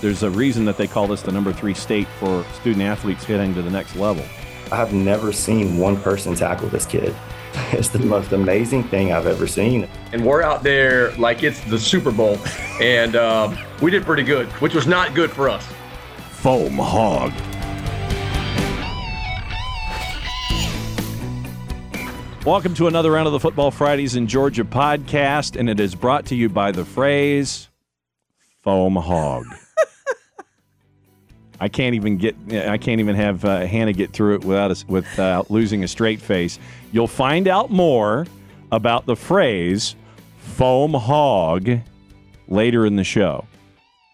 There's a reason that they call this the number three state for student athletes heading to the next level. I've never seen one person tackle this kid. It's the most amazing thing I've ever seen. And we're out there like it's the Super Bowl, and uh, we did pretty good, which was not good for us. Foam hog. Welcome to another round of the Football Fridays in Georgia podcast, and it is brought to you by the phrase foam hog. I can't even get I can't even have uh, Hannah get through it without a, without losing a straight face. You'll find out more about the phrase foam hog later in the show.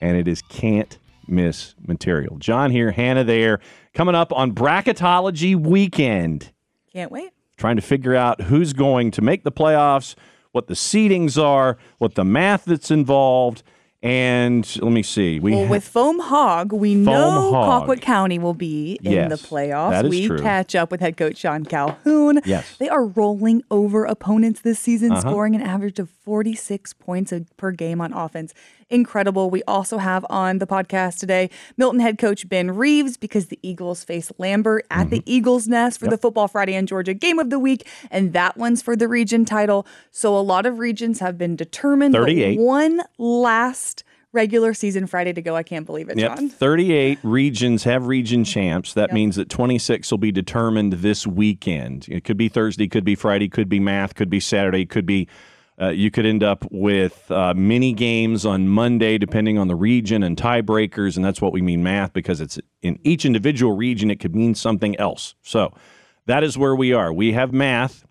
And it is can't miss material. Jon here, Hannah there, coming up on bracketology weekend. Can't wait. Trying to figure out who's going to make the playoffs, what the seedings are, what the math that's involved and let me see. We well, with Foam Hog, we Foam know Hog. Colquitt County will be in yes, the playoffs. That is we true. catch up with head coach Sean Calhoun. Yes. They are rolling over opponents this season, uh-huh. scoring an average of 46 points per game on offense incredible. We also have on the podcast today Milton head coach Ben Reaves because the Eagles face Lambert at mm-hmm. the Eagles Nest for yep. the Football Friday in Georgia game of the week, and that one's for the region title. So a lot of regions have been determined. 38. one last regular season Friday to go. I can't believe it, yep. Jon. 38 regions have region champs. That yep. means that 26 will be determined this weekend. It could be Thursday, could be Friday, could be math, could be Saturday, could be uh, you could end up with uh, mini games on Monday, depending on the region and tiebreakers, and that's what we mean math because it's in each individual region. It could mean something else. So that is where we are. We have math.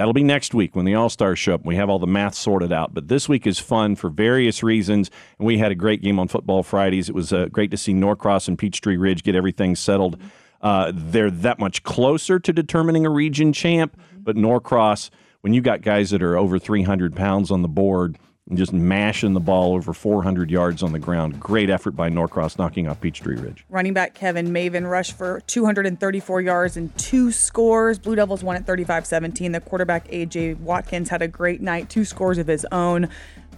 That'll be next week when the All Stars show up. We have all the math sorted out. But this week is fun for various reasons, and we had a great game on Football Fridays. It was uh, great to see Norcross and Peachtree Ridge get everything settled. Uh, they're that much closer to determining a region champ, but Norcross when you got guys that are over 300 pounds on the board just mashing the ball over 400 yards on the ground. Great effort by Norcross knocking off Peachtree Ridge. Running back Kevin Maven rushed for 234 yards and two scores. Blue Devils won at 35 17. The quarterback A.J. Watkins had a great night, two scores of his own.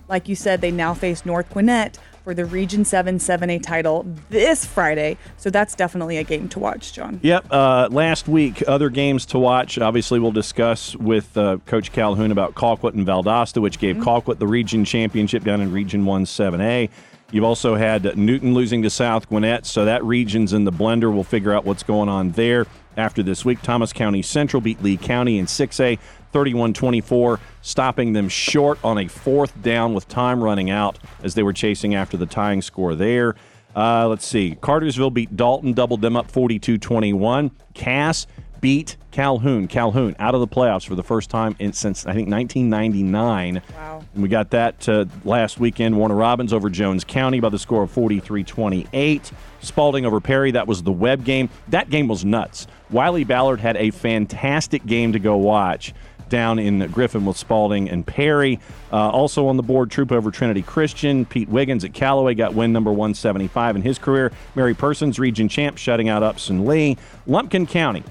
Like you said, they now face North Gwinnett for the Region 7 7A title this Friday. So that's definitely a game to watch, Jon. Yep. Uh, last week, other games to watch. Obviously, we'll discuss with uh, Coach Calhoun about Colquitt and Valdosta, which gave mm-hmm. Colquitt the region championship down in Region 1 7A. You've also had Newton losing to South Gwinnett, so that region's in the blender. We'll figure out what's going on there after this week. Thomas County Central beat Lee County in 6A. 31 24, stopping them short on a fourth down with time running out as they were chasing after the tying score there. Uh, let's see. Cartersville beat Dalton, doubled them up 42 21. Cass beat Calhoun. Calhoun out of the playoffs for the first time in, since, I think, 1999. Wow. And we got that uh, last weekend. Warner Robins over Jones County by the score of 43 28. Spalding over Perry. That was the web game. That game was nuts. Wiley Ballard had a fantastic game to go watch down in Griffin with Spalding and Perry. Uh, also on the board, Troup over Trinity Christian. Pete Wiggins at Callaway got win number 175 in his career. Mary Persons, region champ, shutting out Upson Lee. Lumpkin County.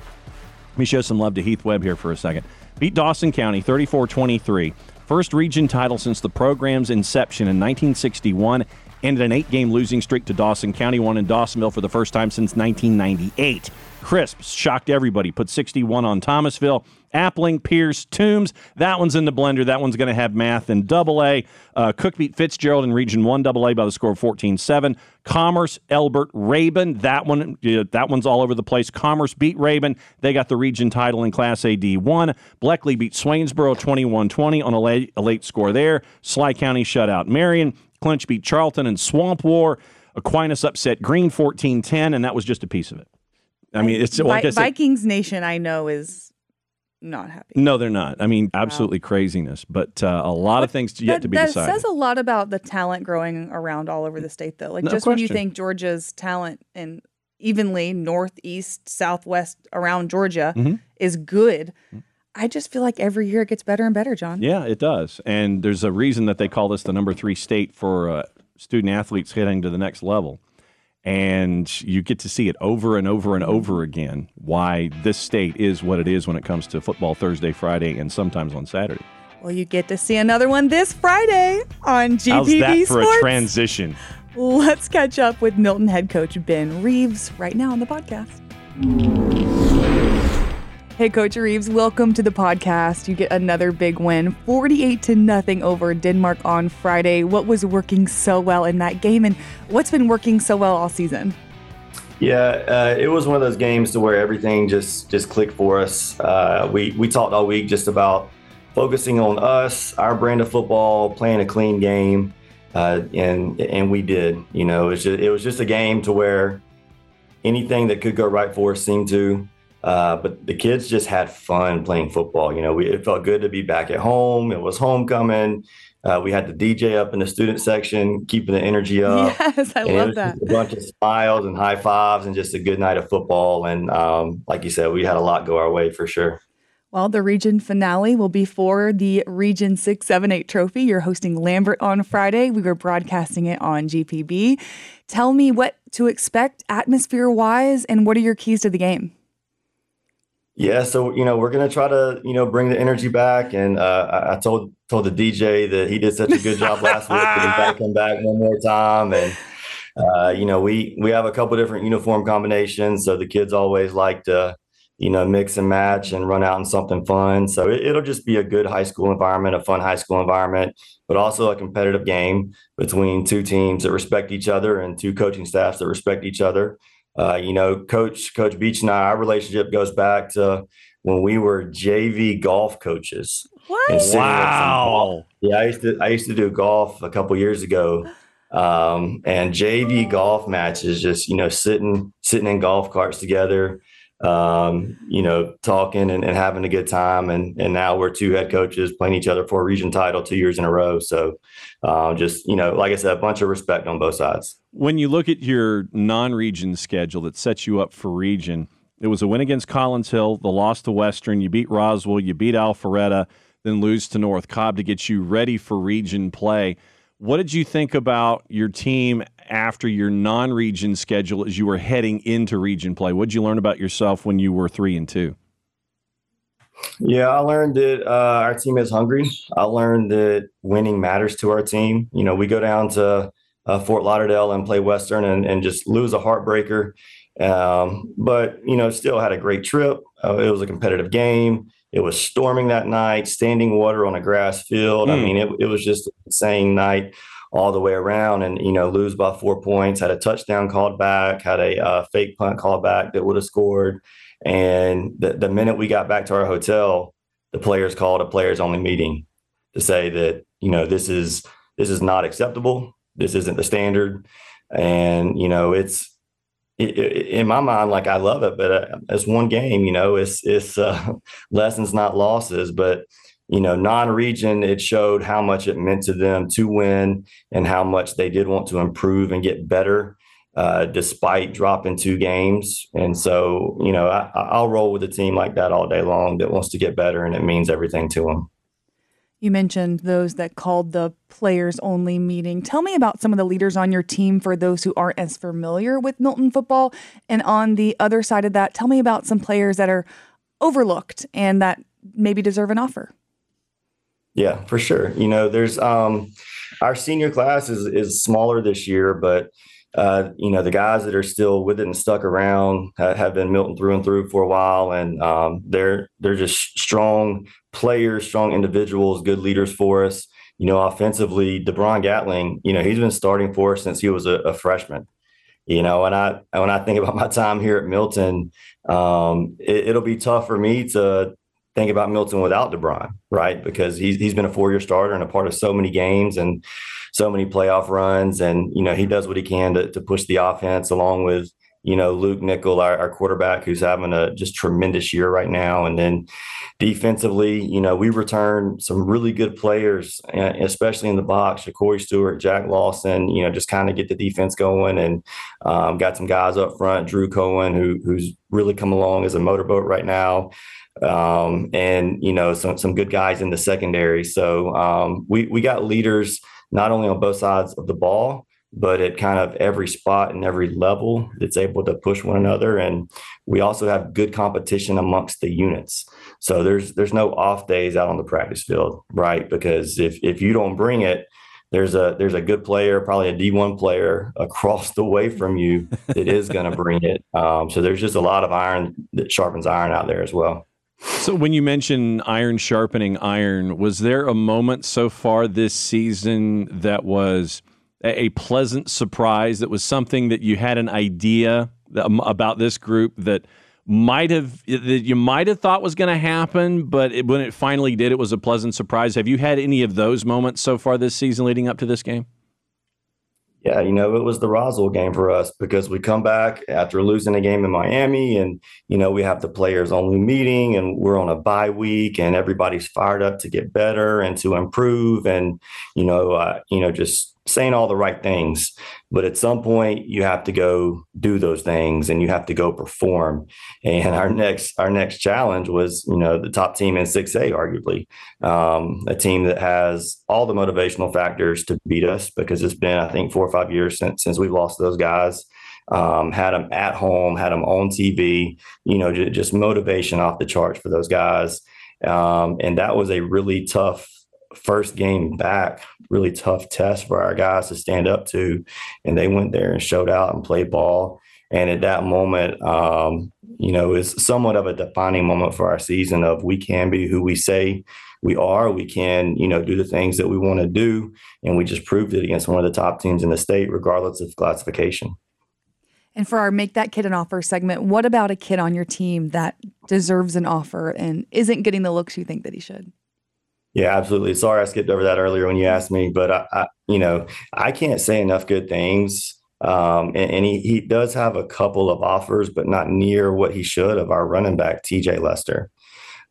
Let me show some love to Heath Webb here for a second. Beat Dawson County 34 23. First region title since the program's inception in 1961 ended an eight game losing streak to Dawson County, won in Dawsonville for the first time since 1998. Crisp shocked everybody, put 61 on Thomasville. Appling, Pierce, Toombs. That one's in the blender. That one's going to have math in double A. Uh, Cook beat Fitzgerald in Region 1 double A by the score of 14 7. Commerce, Elbert, Rabun. That one, that one's all over the place. Commerce beat Rabun. They got the region title in Class A D1. Bleckley beat Swainsboro 21 20 on a late, a late score there. Schley County shut out Marion. Clinch beat Charlton and Swamp War. Aquinas upset Greene 14 10, and that was just a piece of it. I mean, it's like Vi- Vikings Nation. I know is not happy. No, they're not. I mean, absolutely wow. craziness. But uh, a lot but of things yet that, to be that decided. That says a lot about the talent growing around all over the state, though. Like no just question. when you think Georgia's talent and evenly northeast, southwest around Georgia mm-hmm. is good. I just feel like every year it gets better and better, Jon. Yeah, it does. And there's a reason that they call this the number three state for uh, student athletes heading to the next level and you get to see it over and over and over mm-hmm. again why this state is what it is when it comes to football Thursday, Friday, and sometimes on Saturday. Well, you get to see another one this Friday on GPB How's that for a transition? Let's catch up with Milton head coach Ben Reaves right now on the podcast. Hey, Coach Reaves, welcome to the podcast. You get another big win, 48 to nothing over Denmark on Friday. What was working so well in that game, and what's been working so well all season? Yeah, uh, it was one of those games to where everything just just clicked for us. Uh, we we talked all week just about focusing on us, our brand of football, playing a clean game, uh, and and we did. You know, it was just, it was just a game to where anything that could go right for us seemed to. Uh, but the kids just had fun playing football. You know, we, it felt good to be back at home. It was homecoming. Uh, we had the DJ up in the student section, keeping the energy up. Yes, I and love that. A bunch of smiles and high fives, and just a good night of football. And um, like you said, we had a lot go our way for sure. Well, the region finale will be for the Region 678 trophy. You're hosting Lambert on Friday. We were broadcasting it on GPB. Tell me what to expect atmosphere wise, and what are your keys to the game? Yeah, so you know we're gonna try to you know bring the energy back, and uh, I, told told the DJ that he did such a good job last week he's got to come back one more time, and uh, you know we we have a couple different uniform combinations, so the kids always like to you know mix and match and run out in something fun. So it, it'll just be a good high school environment, a fun high school environment, but also a competitive game between two teams that respect each other and two coaching staffs that respect each other. Uh, you know, Coach Coach Beach and I, our relationship goes back to when we were JV golf coaches. What? Wow. Yeah, I used to I used to do golf a couple years ago, um, and JV golf matches. Just you know, sitting sitting in golf carts together, um, you know, talking and, and, having a good time. And and now we're two head coaches playing each other for a region title two years in a row. So uh, just you know, like I said, a bunch of respect on both sides. When you look at your non-region schedule that sets you up for region, it was a win against Collins Hill, the loss to Western, you beat Roswell, you beat Alpharetta, then lose to North Cobb to get you ready for region play. What did you think about your team after your non-region schedule as you were heading into region play? What did you learn about yourself when you were three and two? Yeah, I learned that uh, our team is hungry. I learned that winning matters to our team. You know, we go down to uh, Fort Lauderdale and play Western and, and just lose a heartbreaker. Um, but, you know, still had a great trip. Uh, it was a competitive game. It was storming that night, standing water on a grass field. Mm. I hmm. mean, it, it was just an insane night all the way around and, you know, lose by four points, had a touchdown called back, had a uh, fake punt called back that would have scored. And the, the minute we got back to our hotel, the players called a players only meeting to say that, you know, this is this is not acceptable. This isn't the standard. And, you know, it's it, it, in my mind, like I love it, but uh, it's one game, you know, it's, it's uh, lessons, not losses, but, you know, non-region, it showed how much it meant to them to win and how much they did want to improve and get better uh, despite dropping two games. And so, you know, I, will roll with a team like that all day long that wants to get better and it means everything to them. You mentioned those that called the players only meeting. Tell me about some of the leaders on your team for those who aren't as familiar with Milton football. And on the other side of that, tell me about some players that are overlooked and that maybe deserve an offer. Yeah, for sure. You know, there's um our senior class is is smaller this year, but uh, you know, the guys that are still with it and stuck around have been Milton through and through for a while, and um, they're they're just strong players, strong individuals, good leaders for us. You know, offensively, DeBron Gatling, you know, he's been starting for us since he was a, a freshman. You know, and I when I think about my time here at Milton, um, it, it'll be tough for me to think about Milton without DeBron, right? Because he's he's been a four year starter and a part of so many games and so many playoff runs, and you know he does what he can to to push the offense along with you know Luke Nickel, our, our quarterback, who's having a just tremendous year right now, and then defensively, you know we return some really good players, especially in the box. Corey Stewart, Jack Lawson, you know just kind of get the defense going, and um, got some guys up front, Drew Cohen, who who's really come along as a motorboat right now um, and you know some some good guys in the secondary. So um, we we got leaders not only on both sides of the ball, but at kind of every spot and every level that's able to push one another. And we also have good competition amongst the units. So there's there's no off days out on the practice field, right? Because if if you don't bring it, there's a there's a good player, probably a D1 player across the way from you that is going to bring it. Um, so there's just a lot of iron that sharpens iron out there as well. So when you mention iron sharpening iron, was there a moment so far this season that was a pleasant surprise? That was something that you had an idea um, about this group that might have that you might have thought was going to happen, but it, when it finally did, it was a pleasant surprise. Have you had any of those moments so far this season leading up to this game? Yeah, you know, it was the Roswell game for us because we come back after losing a game in Miami and, you know, we have the players only meeting and we're on a bye week and everybody's fired up to get better and to improve and, you know, uh, you know, just saying all the right things but at some point you have to go do those things and you have to go perform. And our next our next challenge was you know the top team in 6a arguably um, a team that has all the motivational factors to beat us because it's been i think four or five years since since we've lost those guys. Um, had them at home had them on tv you know just, motivation off the charts for those guys. Um, and that was a really tough first game back, really tough test for our guys to stand up to. And they went there and showed out and played ball. And at that moment, um, you know, is somewhat of a defining moment for our season of we can be who we say we are. We can, you know, do the things that we want to do. And we just proved it against one of the top teams in the state, regardless of classification. And for our Make That Kid an Offer segment, what about a kid on your team that deserves an offer and isn't getting the looks you think that he should? Yeah, absolutely. Sorry, I skipped over that earlier when you asked me, but I, I you know, I can't say enough good things. Um, and, and he, he does have a couple of offers, but not near what he should of our running back, TJ Lester.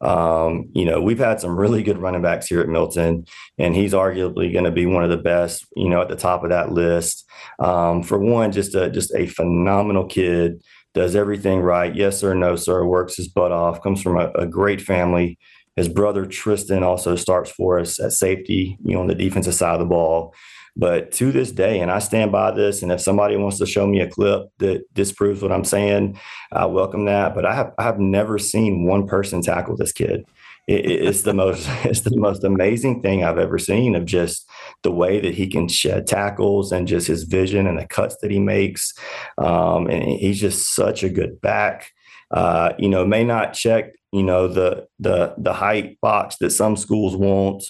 Um, you know, we've had some really good running backs here at Milton, and he's arguably going to be one of the best, you know, at the top of that list. Um, for one, just a just a phenomenal kid, does everything right. Yes sir, no sir, works his butt off, comes from a, a great family. His brother Tristan also starts for us at safety, you know, on the defensive side of the ball. But to this day, and I stand by this, and if somebody wants to show me a clip that disproves what I'm saying, I welcome that. But I have I have never seen one person tackle this kid. It, it's the most it's the most amazing thing I've ever seen of just the way that he can shed tackles and just his vision and the cuts that he makes. Um, and he's just such a good back. Uh, you know, may not check you know the the the height box that some schools want.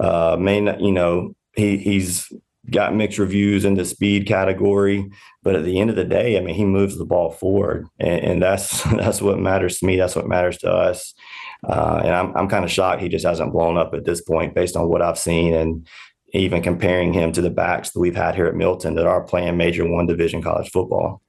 Uh, may not, you know, he he's got mixed reviews in the speed category, but at the end of the day, I mean, he moves the ball forward, and, and that's that's what matters to me. That's what matters to us. Uh, and I'm I'm kind of shocked he just hasn't blown up at this point, based on what I've seen, and even comparing him to the backs that we've had here at Milton that are playing Major One Division college football.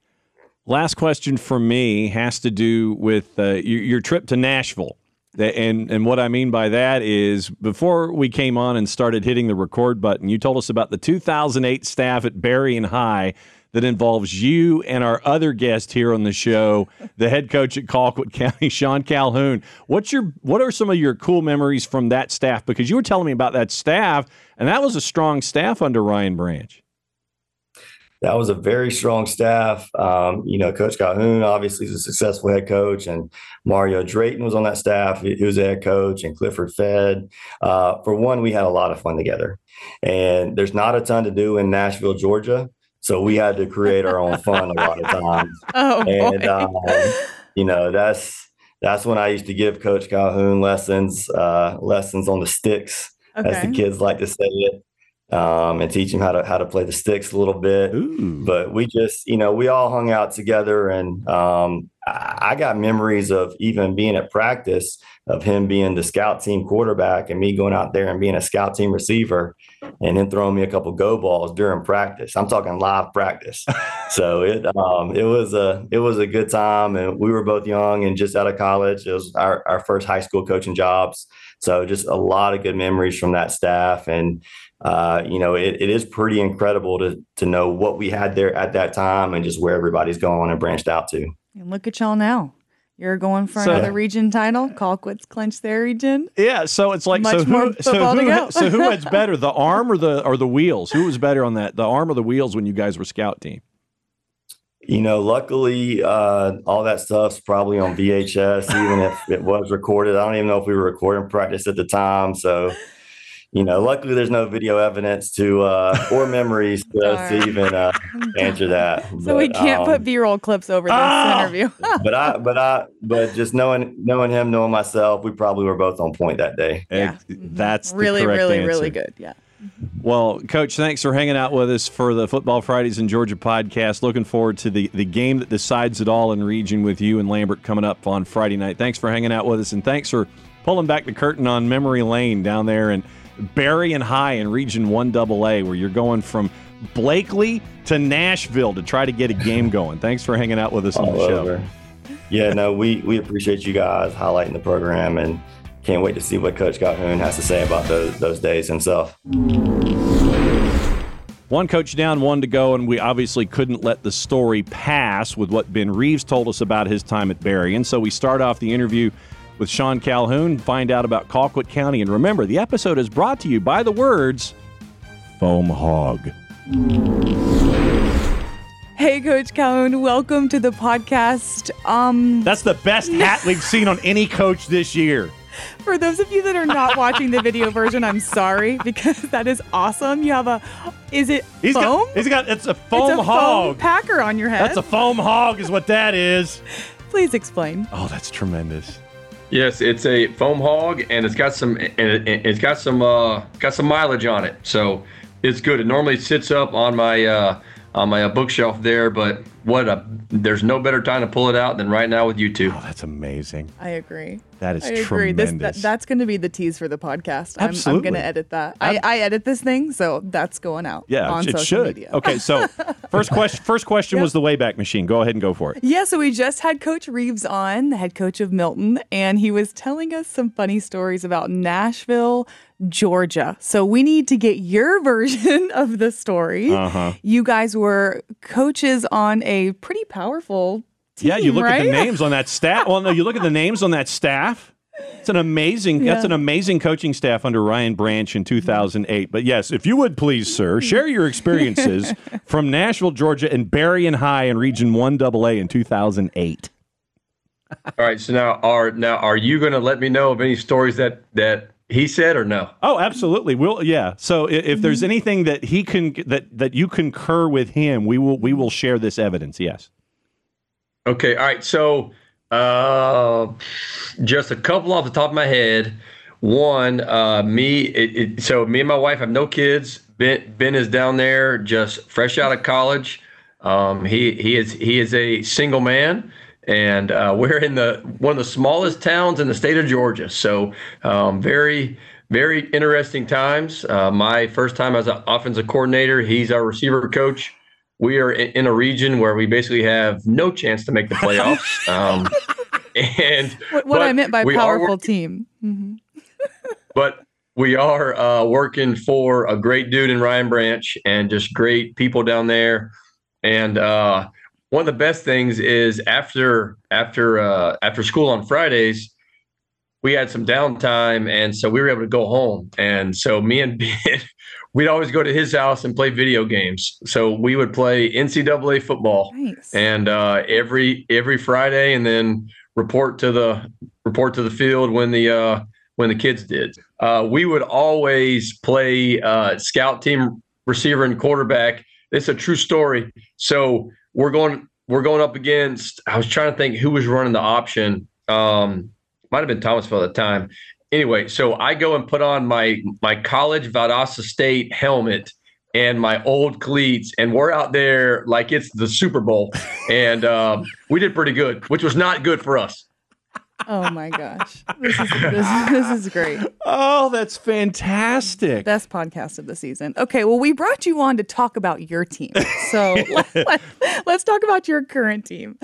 Last question for me has to do with uh, your, your, trip to Nashville. And, and what I mean by that is before we came on and started hitting the record button, you told us about the 2008 staff at Berrien High that involves you and our other guest here on the show, the head coach at Colquitt County, Sean Calhoun. What's your what are some of your cool memories from that staff? Because you were telling me about that staff, and that was a strong staff under Ryan Branch that was a very strong staff. Um, you know, Coach Calhoun obviously is a successful head coach, and Mario Drayton was on that staff. He was a head coach, and Clifford Fed. Uh, for one, we had a lot of fun together, and there's not a ton to do in Nashville, Georgia, so we had to create our own fun a lot of times. Oh, and um, you know, that's that's when I used to give Coach Calhoun lessons, uh, lessons on the sticks, okay. as the kids like to say it um, and teach him how to how to play the sticks a little bit. Ooh. But we just, you know, we all hung out together, and um, I, I, got memories of even being at practice of him being the scout team quarterback and me going out there and being a scout team receiver, and then throwing me a couple go balls during practice. I'm talking live practice. so it um, it was a it was a good time, and we were both young and just out of college. It was our our first high school coaching jobs. So just a lot of good memories from that staff and uh, you know, it, it is pretty incredible to to know what we had there at that time and just where everybody's gone and branched out to. And look at y'all now. You're going for so, another region title. Colquitt's clinched their region. Yeah, so it's like Much so who so who, so who was better, the arm or the or the wheels? Who was better on that, the arm or the wheels when you guys were scout team? You know, luckily, uh, all that stuff's probably on VHS, even if it was recorded. I don't even know if we were recording practice at the time. So, you know, luckily there's no video evidence to uh, or memories to, to even uh, answer that. So but, we can't um, put B-roll clips over this oh! interview. but I, but I, but just knowing knowing him, knowing myself, we probably were both on point that day. Yeah, that's really, really, answer. really good. Yeah. Well, Coach, thanks for hanging out with us for the Football Fridays in Georgia podcast. Looking forward to the, the game that decides it all in region with you and Lambert coming up on Friday night. Thanks for hanging out with us, and thanks for pulling back the curtain on memory lane down there in Berrien High in Region 1AA, where you're going from Blakely to Nashville to try to get a game going. Thanks for hanging out with us on the show. Yeah, no, we, we appreciate you guys highlighting the program and – can't wait to see what Coach Calhoun has to say about those, those days himself. One coach down, one to go, and we obviously couldn't let the story pass with what Ben Reaves told us about his time at Berrien. And So we start off the interview with Sean Calhoun, find out about Colquitt County. And remember, the episode is brought to you by the words Foam Hog. Hey, Coach Calhoun, welcome to the podcast. Um, That's the best hat we've seen on any coach this year. For those of you that are not watching the video version, I'm sorry because that is awesome. You have a, is it he's foam? Got, he's got, it's a foam it's a hog. Foam packer on your head. That's a foam hog, is what that is. Please explain. Oh, that's tremendous. Yes, it's a foam hog, and it's got some, and it's got some, uh, got some mileage on it. So it's good. It normally sits up on my, uh, on my uh, bookshelf there, but what a there's no better time to pull it out than right now with YouTube. Oh, that's amazing. I agree. That is I agree. tremendous. This, that, that's going to be the tease for the podcast. Absolutely. I'm, I'm going to edit that. I, I, edit this thing, so that's going out. Yeah, on it social should. Media. Okay, so first question. First question yep. was the Wayback Machine. Go ahead and go for it. Yeah, so we just had Coach Reaves on, the head coach of Milton, and he was telling us some funny stories about Nashville, Georgia. So we need to get your version of the story. Uh-huh. You guys were coaches on a pretty powerful team, Yeah, you look right? at the names on that staff. Well, no, you look at the names on that staff. It's an amazing. Yeah. That's an amazing coaching staff under Ryan Branch in 2008. But yes, if you would please, sir, share your experiences from Nashville, Georgia, and Berrien High in Region One AA in 2008. All right. So now, are now are you going to let me know of any stories that that he said or no? Oh, absolutely. We'll yeah. So if, if there's mm-hmm. anything that he can that that you concur with him, we will we will share this evidence. Yes. Okay. All right. So uh, just a couple off the top of my head. One, uh, me. It, it, so me and my wife have no kids. Ben, ben is down there, just fresh out of college. Um, he he is he is a single man and uh, we're in the one of the smallest towns in the state of Georgia. So um, very very interesting times. Uh, my first time as an offensive coordinator. He's our receiver coach. We are in a region where we basically have no chance to make the playoffs. Um, and what, what I meant by powerful working, team. Mm-hmm. but we are uh, working for a great dude in Ryan Branch and just great people down there. And uh, one of the best things is after after uh, after school on Fridays, we had some downtime, and so we were able to go home. And so me and Ben, we'd always go to his house and play video games. So we would play NCAA football, nice. and uh, every every Friday, and then report to the report to the field when the uh, when the kids did. Uh, we would always play uh, scout team receiver and quarterback. It's a true story. So we're going we're going up against. I was trying to think who was running the option. Um, might have been Thomasville at the time. Anyway, so I go and put on my my college Valdosta State helmet and my old cleats, and we're out there like it's the Super Bowl, and um, we did pretty good, which was not good for us. Oh my gosh. This is, this, this is great. Oh, that's fantastic. Best podcast of the season. Okay, well, we brought you on to talk about your team. So let, let's talk about your current team.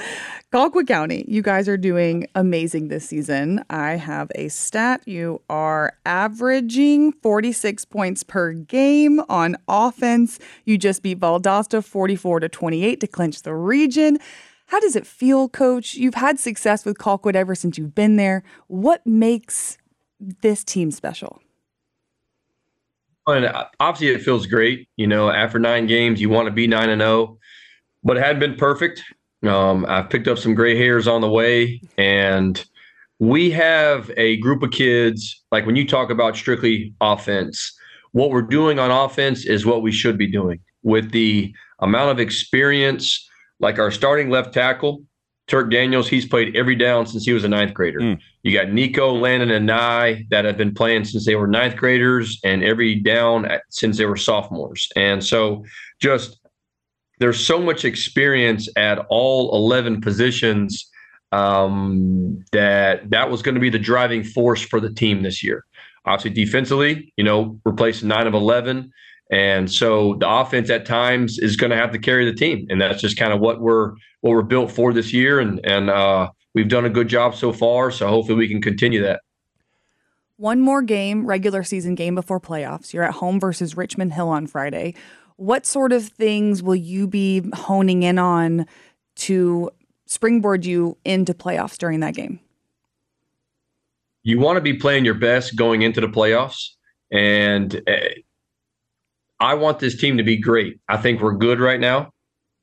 Colquitt County, you guys are doing amazing this season. I have a stat. You are averaging 46 points per game on offense. You just beat Valdosta 44 to 28 to clinch the region. How does it feel, coach? You've had success with Colquitt ever since you've been there. What makes this team special? And uh, obviously, it feels great. You know, after nine games, you want to be nine and zero, oh, but it hadn't been perfect. Um, I've picked up some gray hairs on the way, and we have a group of kids. Like when you talk about strictly offense, what we're doing on offense is what we should be doing with the amount of experience. Like our starting left tackle, Turk Daniels, he's played every down since he was a ninth grader. Mm. You got Nico, Landon, and Nye that have been playing since they were ninth graders and every down since they were sophomores. And so just there's so much experience at all 11 positions um, that that was going to be the driving force for the team this year. Obviously, defensively, you know, replacing nine of 11. And so the offense at times is going to have to carry the team. And that's just kind of what we're what we're built for this year. And and uh, we've done a good job so far. So hopefully we can continue that. One more game, regular season game before playoffs. You're at home versus Richmond Hill on Friday. What sort of things will you be honing in on to springboard you into playoffs during that game? You want to be playing your best going into the playoffs. And uh, I want this team to be great. I think we're good right now.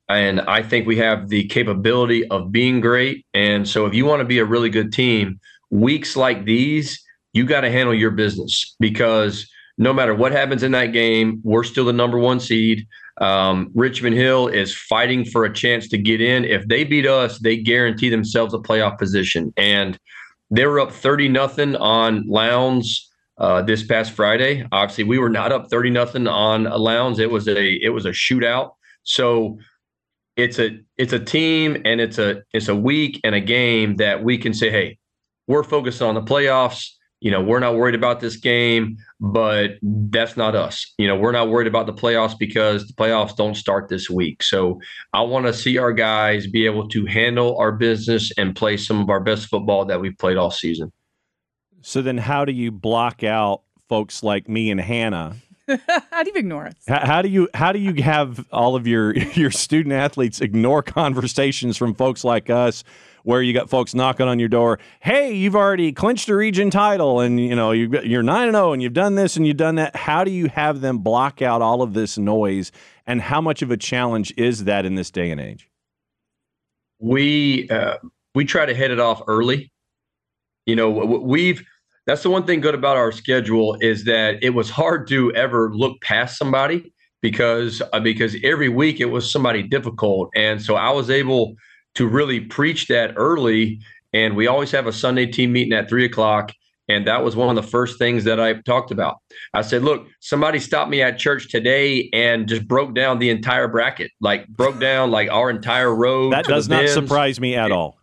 And I think we have the capability of being great. And so if you want to be a really good team, weeks like these, you got to handle your business because no matter what happens in that game, we're still the number one seed. Um, Richmond Hill is fighting for a chance to get in. If they beat us, they guarantee themselves a playoff position. And they were up 30 nothing on Lowndes uh, this past Friday. Obviously, we were not up 30 nothing on Lowndes. It was a it was a shootout. So it's a it's a team and it's a it's a week and a game that we can say, hey, we're focused on the playoffs you know, we're not worried about this game, but that's not us. You know, we're not worried about the playoffs because the playoffs don't start this week. So I want to see our guys be able to handle our business and play some of our best football that we've played all season. So then, how do you block out folks like me and Hannah? how do you ignore us? How, how, do you how do you have all of your your student athletes ignore conversations from folks like us where you got folks knocking on your door. Hey, you've already clinched a region title, and you know you you're nine and zero, oh, and you've done this and you've done that. How do you have them block out all of this noise? And how much of a challenge is that in this day and age? We uh, we try to head it off early. You know, we've that's the one thing good about our schedule is that it was hard to ever look past somebody because uh, because every week it was somebody difficult and so I was able to really preach that early. And we always have a Sunday team meeting at three o'clock. And that was one of the first things that I talked about. I said, look, somebody stopped me at church today and just broke down the entire bracket, like broke down like our entire road. That does not surprise me at all.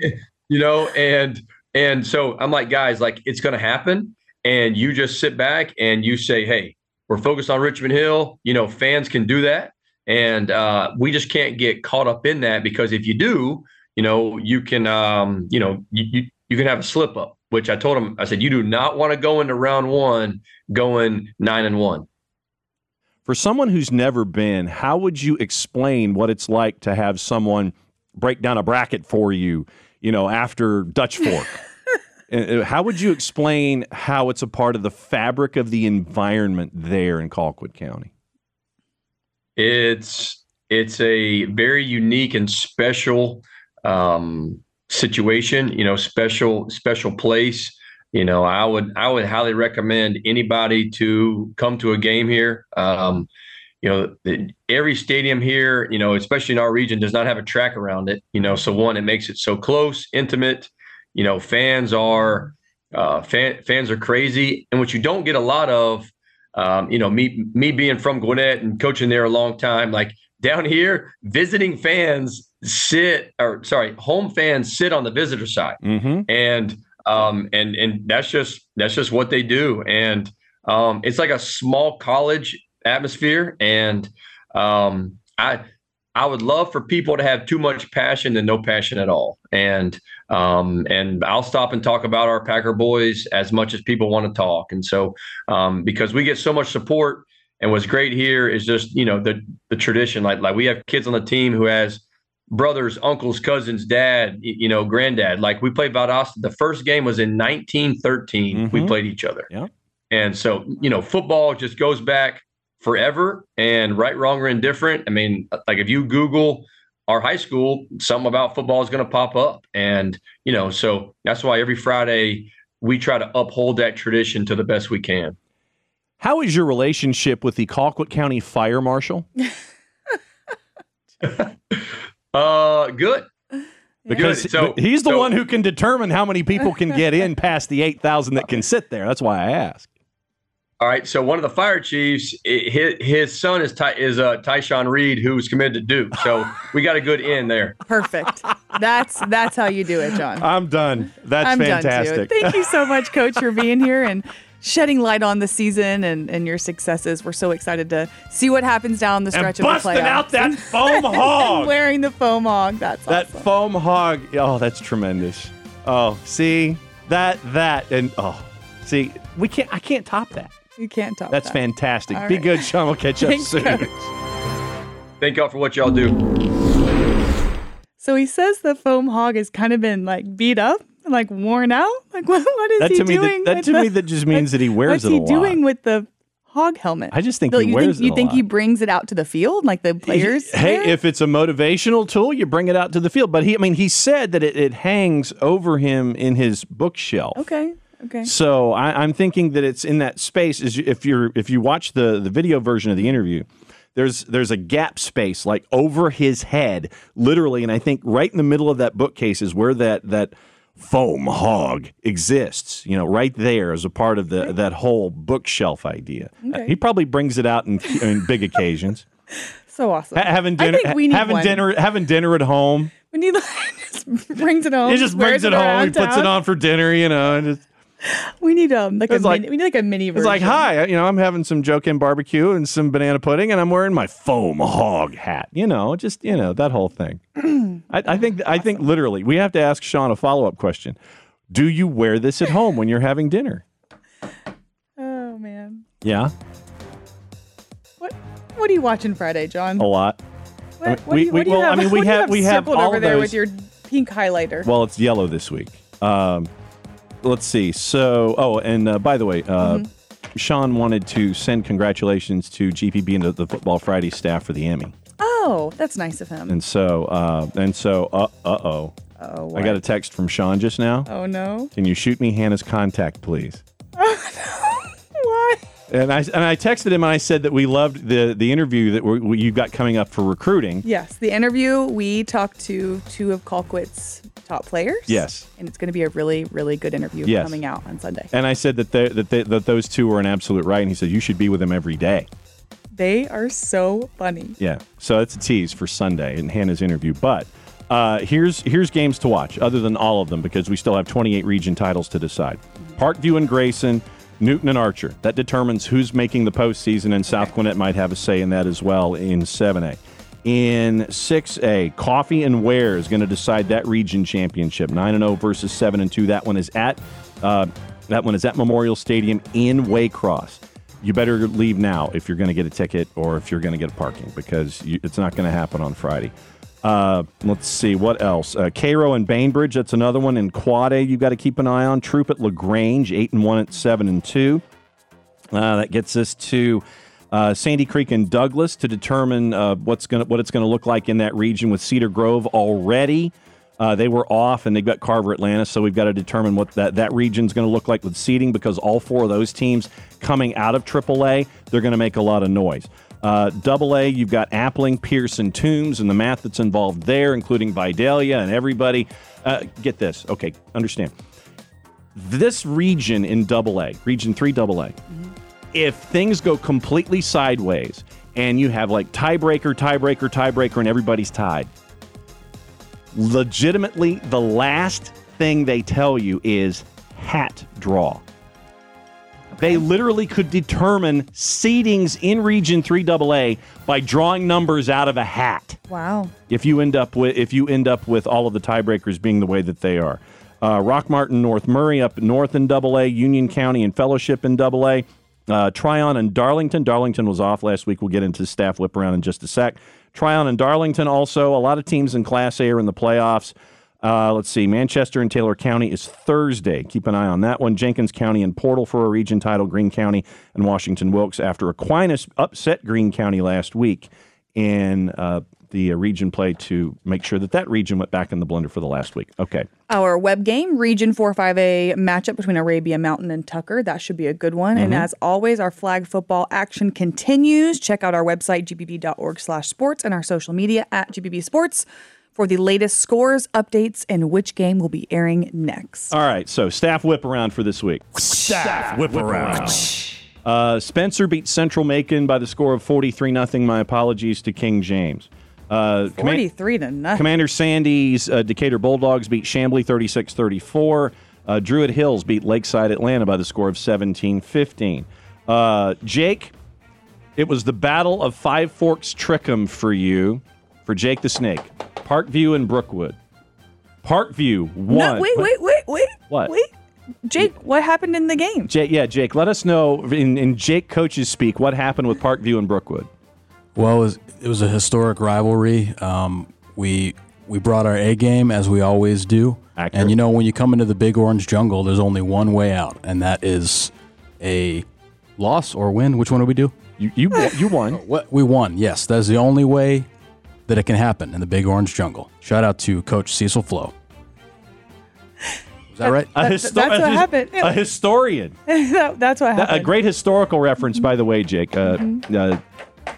You know, and and so I'm like, guys, like it's gonna happen. And you just sit back and you say, Hey, we're focused on Richmond Hill. You know, fans can do that. And uh, we just can't get caught up in that because if you do, you know, you can, um, you know, you, you, you can have a slip up, which I told him, I said, you do not want to go into round one going nine and one. For someone who's never been, how would you explain what it's like to have someone break down a bracket for you, you know, after Dutch Fork? Uh, how would you explain how it's a part of the fabric of the environment there in Colquitt County? It's it's a very unique and special um, situation. You know, special special place. You know, I would I would highly recommend anybody to come to a game here. Um, you know, the, every stadium here, you know, especially in our region, does not have a track around it. You know, so one, it makes it so close, intimate. You know, fans are uh, fan, fans are crazy, and what you don't get a lot of um, you know, me me being from Gwinnett and coaching there a long time, like down here, visiting fans sit or sorry, home fans sit on the visitor side, mm-hmm. and um, and and that's just that's just what they do, and um, it's like a small college atmosphere, and um, I I would love for people to have too much passion than no passion at all, and um, and I'll stop and talk about our Packer boys as much as people want to talk. And so, um, because we get so much support, and what's great here is just you know the the tradition. Like like we have kids on the team who has brothers, uncles, cousins, dad, you know, granddad. Like we played Valdosta. The first game was in 1913. Mm-hmm. We played each other. Yeah. And so you know, football just goes back forever. And right, wrong, or indifferent. I mean, like if you Google our high school, something about football is going to pop up. And, you know, so that's why every Friday we try to uphold that tradition to the best we can. How is your relationship with the Colquitt County Fire Marshal? uh, good. Because Good. So- he's the so- one who can determine how many people can get in past the 8,000 that can sit there. That's why I ask. All right. So one of the fire chiefs, his, his son is Ty, is uh, Tyshawn Reed, who's committed to Duke. So we got a good end there. Perfect. That's that's how you do it, Jon. I'm done. That's I'm fantastic. done too. Thank you so much, Coach, for being here and shedding light on the season and, and your successes. We're so excited to see what happens down the and stretch of busting the playoffs. out that foam and hog. wearing the foam hog. That's that awesome. foam hog. Oh, that's tremendous. Oh, see that that and oh, see we can't. I can't top that. You can't talk. That's that. fantastic. All Be right. good, Sean. We'll catch up Thanks, soon. Coach. Thank y'all for what y'all do. So he says the foam hog has kind of been like beat up, like worn out. Like what, what is That he to me, doing? that, that to the- me, that just means that he wears it a lot. What's he doing with the hog helmet? I just think Bill, he you wears think, you it a think he brings it out to the field, like the players? Hey, if it's a motivational tool, you bring it out to the field. But he, I mean, he said that it, it hangs over him in his bookshelf. okay, okay. So I, I'm thinking that it's in that space. Is if you're if you watch the the video version of the interview, there's there's a gap space like over his head, literally, and I think right in the middle of that bookcase is where that that foam hog exists. You know, right there as a part of the that whole bookshelf idea. Okay. He probably brings it out in, in big occasions. So awesome. Ha- having I dinner, think we need having one. dinner, having dinner at home. We need just brings it home. He just brings it home. He puts it on for dinner. You know, and just, We need um like a like- mini, we need like a mini version. it's like, hi, you know, I'm having some Jokin barbecue and some banana pudding, and I'm wearing my foam hog hat. You know, just you know that whole thing. I, I think I think literally we have to ask Sean a follow up question. Do you wear this at home when you're having dinner? Oh man, Yeah, what what are you watching Friday, Jon? a lot. what, mean, what we- do you, what we- do you well, I have, mean, we you have- we have all over there those- with your pink highlighter. Well, it's yellow this week. Um, let's see. So, oh, and uh, by the way, uh, Sean wanted to send congratulations to GPB and the, the Football Friday staff for the Emmy, oh, that's nice of him. and so uh, and so, uh oh, oh, I got a text from Sean just now. Oh no. Can you shoot me Hannah's contact, please? Oh no! Why? And I and I texted him and I said that we loved the the interview that we, we, you got coming up for recruiting. Yes, the interview we talked to two of Colquitt's top players. Yes. and it's going to be a really, really good interview Yes. coming out on Sunday. And I said that they, that they, that those two were an absolute right, and he said you should be with them every day. They are so funny. Yeah. So that's a tease for Sunday in Hannah's interview. But uh, here's here's games to watch, other than all of them, because we still have 28 region titles to decide. Parkview and Grayson, Newton and Archer. That determines who's making the postseason, and South Gwinnett might have a say in that as well in 7A. In 6A, Coffee and Ware is going to decide that region championship. 9 and 0 versus 7 and 2. That one is at uh, that one is at Memorial Stadium in Waycross you better leave now if you're going to get a ticket or if you're going to get parking because you, it's not going to happen on Friday. Uh, let's see what else. Uh, Cairo and Bainbridge, that's another one. In Quad A, you've got to keep an eye on. Troup at Lagrange, eight and one at seven and two. Uh, that gets us to uh, Sandy Creek and Douglas to determine uh, what's going what it's going to look like in that region with Cedar Grove already. Uh, they were off, and they've got Carver Atlanta, so we've got to determine what that, that region's going to look like with seeding because all four of those teams coming out of AAA, they're going to make a lot of noise. Uh, Double A, you've got Appling, Pearson, Toombs, and the math that's involved there, including Vidalia and everybody. Uh, get this, okay, understand. This region in Double A, Region Three Double A, if things go completely sideways and you have like tiebreaker, tiebreaker, tiebreaker, and everybody's tied, legitimately the last thing they tell you is hat draw. They literally could determine seedings in Region 3AA by drawing numbers out of a hat Wow. if you end up with if you end up with all of the tiebreakers being the way that they are. Uh, Rock Martin, North Murray up north in Double A, Union County and Fellowship in Double A, uh, Trion and Darlington. Darlington was off last week. We'll get into staff whip around in just a sec. Trion and Darlington also. A lot of teams in Class A are in the playoffs. Uh, let's see. Manchester and Taylor County is Thursday. Keep an eye on that one. Jenkins County and Portal for a region title. Greene County and Washington Wilkes after Aquinas upset Greene County last week in uh, the uh, region play to make sure that that region went back in the blender for the last week. Okay. Our web game, Region 4 5A matchup between Arabia Mountain and Tucker. That should be a good one. And as always, our flag football action continues. Check out our website, gpb.org slash sports, and our social media at GPB Sports for the latest scores, updates, and which game will be airing next. All right. So staff whip around for this week. Staff whip around. Uh, Spencer beat Central Macon by the score of 43 0. My apologies to King James. Uh, Comma- 43 to nothing. Commander Sandy's uh, Decatur Bulldogs beat Chamblee 36 34. Uh, Druid Hills beat Lakeside Atlanta by the score of 17 15. Uh, Jake, it was the Battle of Five Forks Trickum for you, for Jake the Snake. Parkview and Brookwood. Parkview won. No, wait, wait, wait, wait. What? Wait. Jake, what happened in the game? Jake, yeah, Jake, let us know in, in Jake coaches speak what happened with Parkview and Brookwood. Well, it was, it was a historic rivalry. Um, we we brought our A game as we always do. Accurate. And you know, when you come into the big orange jungle, there's only one way out, and that is a loss or win. Which one do we do? You you won- you won. What we won. Yes, that is the only way that it can happen in the big orange jungle. Shout out to Coach Cecil Flowe. Is that right? A That- histo- that's what a happened. A historian. That- That's what happened. A great historical reference, by the way, Jake. Uh, uh,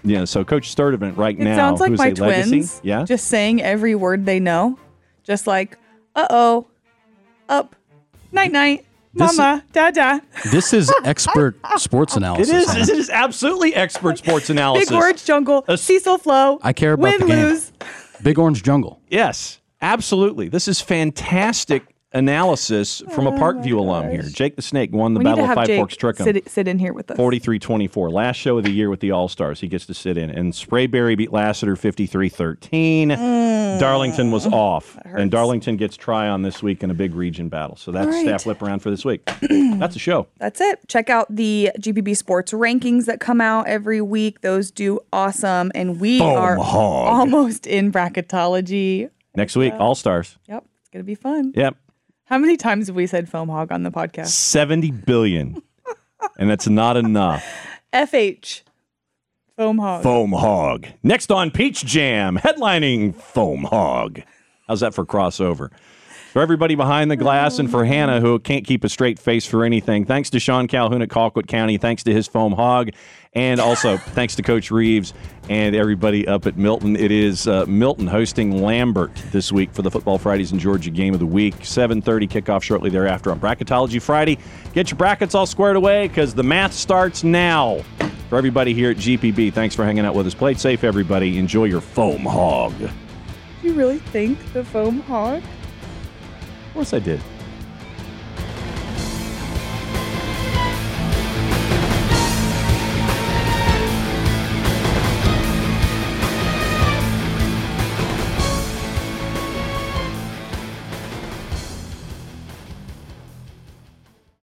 yeah, so Coach Sturdivant right. It now, sounds like who's my a legacy. twins. Yeah. Just saying every word they know. Just like, uh oh, up, night night, This- mama, da da. This is expert sports it analysis. is. It is absolutely expert sports analysis. Big Orange Jungle, A- Cecil Flowe. I care about win, the game. lose. Big orange jungle. Yes, absolutely. This is fantastic analysis from a Parkview alum here. Jake the Snake won the We Battle of Five Jake Forks Trickum. sit, sit in here with us. 43-24. Last show of the year with the All-Stars. He gets to sit in. And Sprayberry beat Lassiter 53-13. Darlington was off. And Mm. Darlington gets Trion this week in a big region battle. So that's right. staff whip around for this week. that's a show. That's it. Check out the GPB Sports rankings that come out every week. Those do awesome. And we are hog. almost in bracketology. Next week, All-Stars. Yep. It's going to be fun. Yep. How many times have we said foam hog on the podcast? 70 billion. and that's not enough. FH. Foam hog. Foam Hog. Next on Peach Jam, headlining Foam Hog. How's that for crossover? For everybody behind the glass and for Hannah, who can't keep a straight face for anything, thanks to Sean Calhoun at Colquitt County, thanks to his Foam Hog, and also thanks to Coach Reaves and everybody up at Milton. It is uh, Milton hosting Lambert this week for the Football Fridays in Georgia game of the week. 7.30 kickoff shortly thereafter on Bracketology Friday. Get your brackets all squared away because the math starts now. For everybody here at GPB, thanks for hanging out with us. Play it safe, everybody. Enjoy your Foam Hog. You really think the foam hog? Of course I did.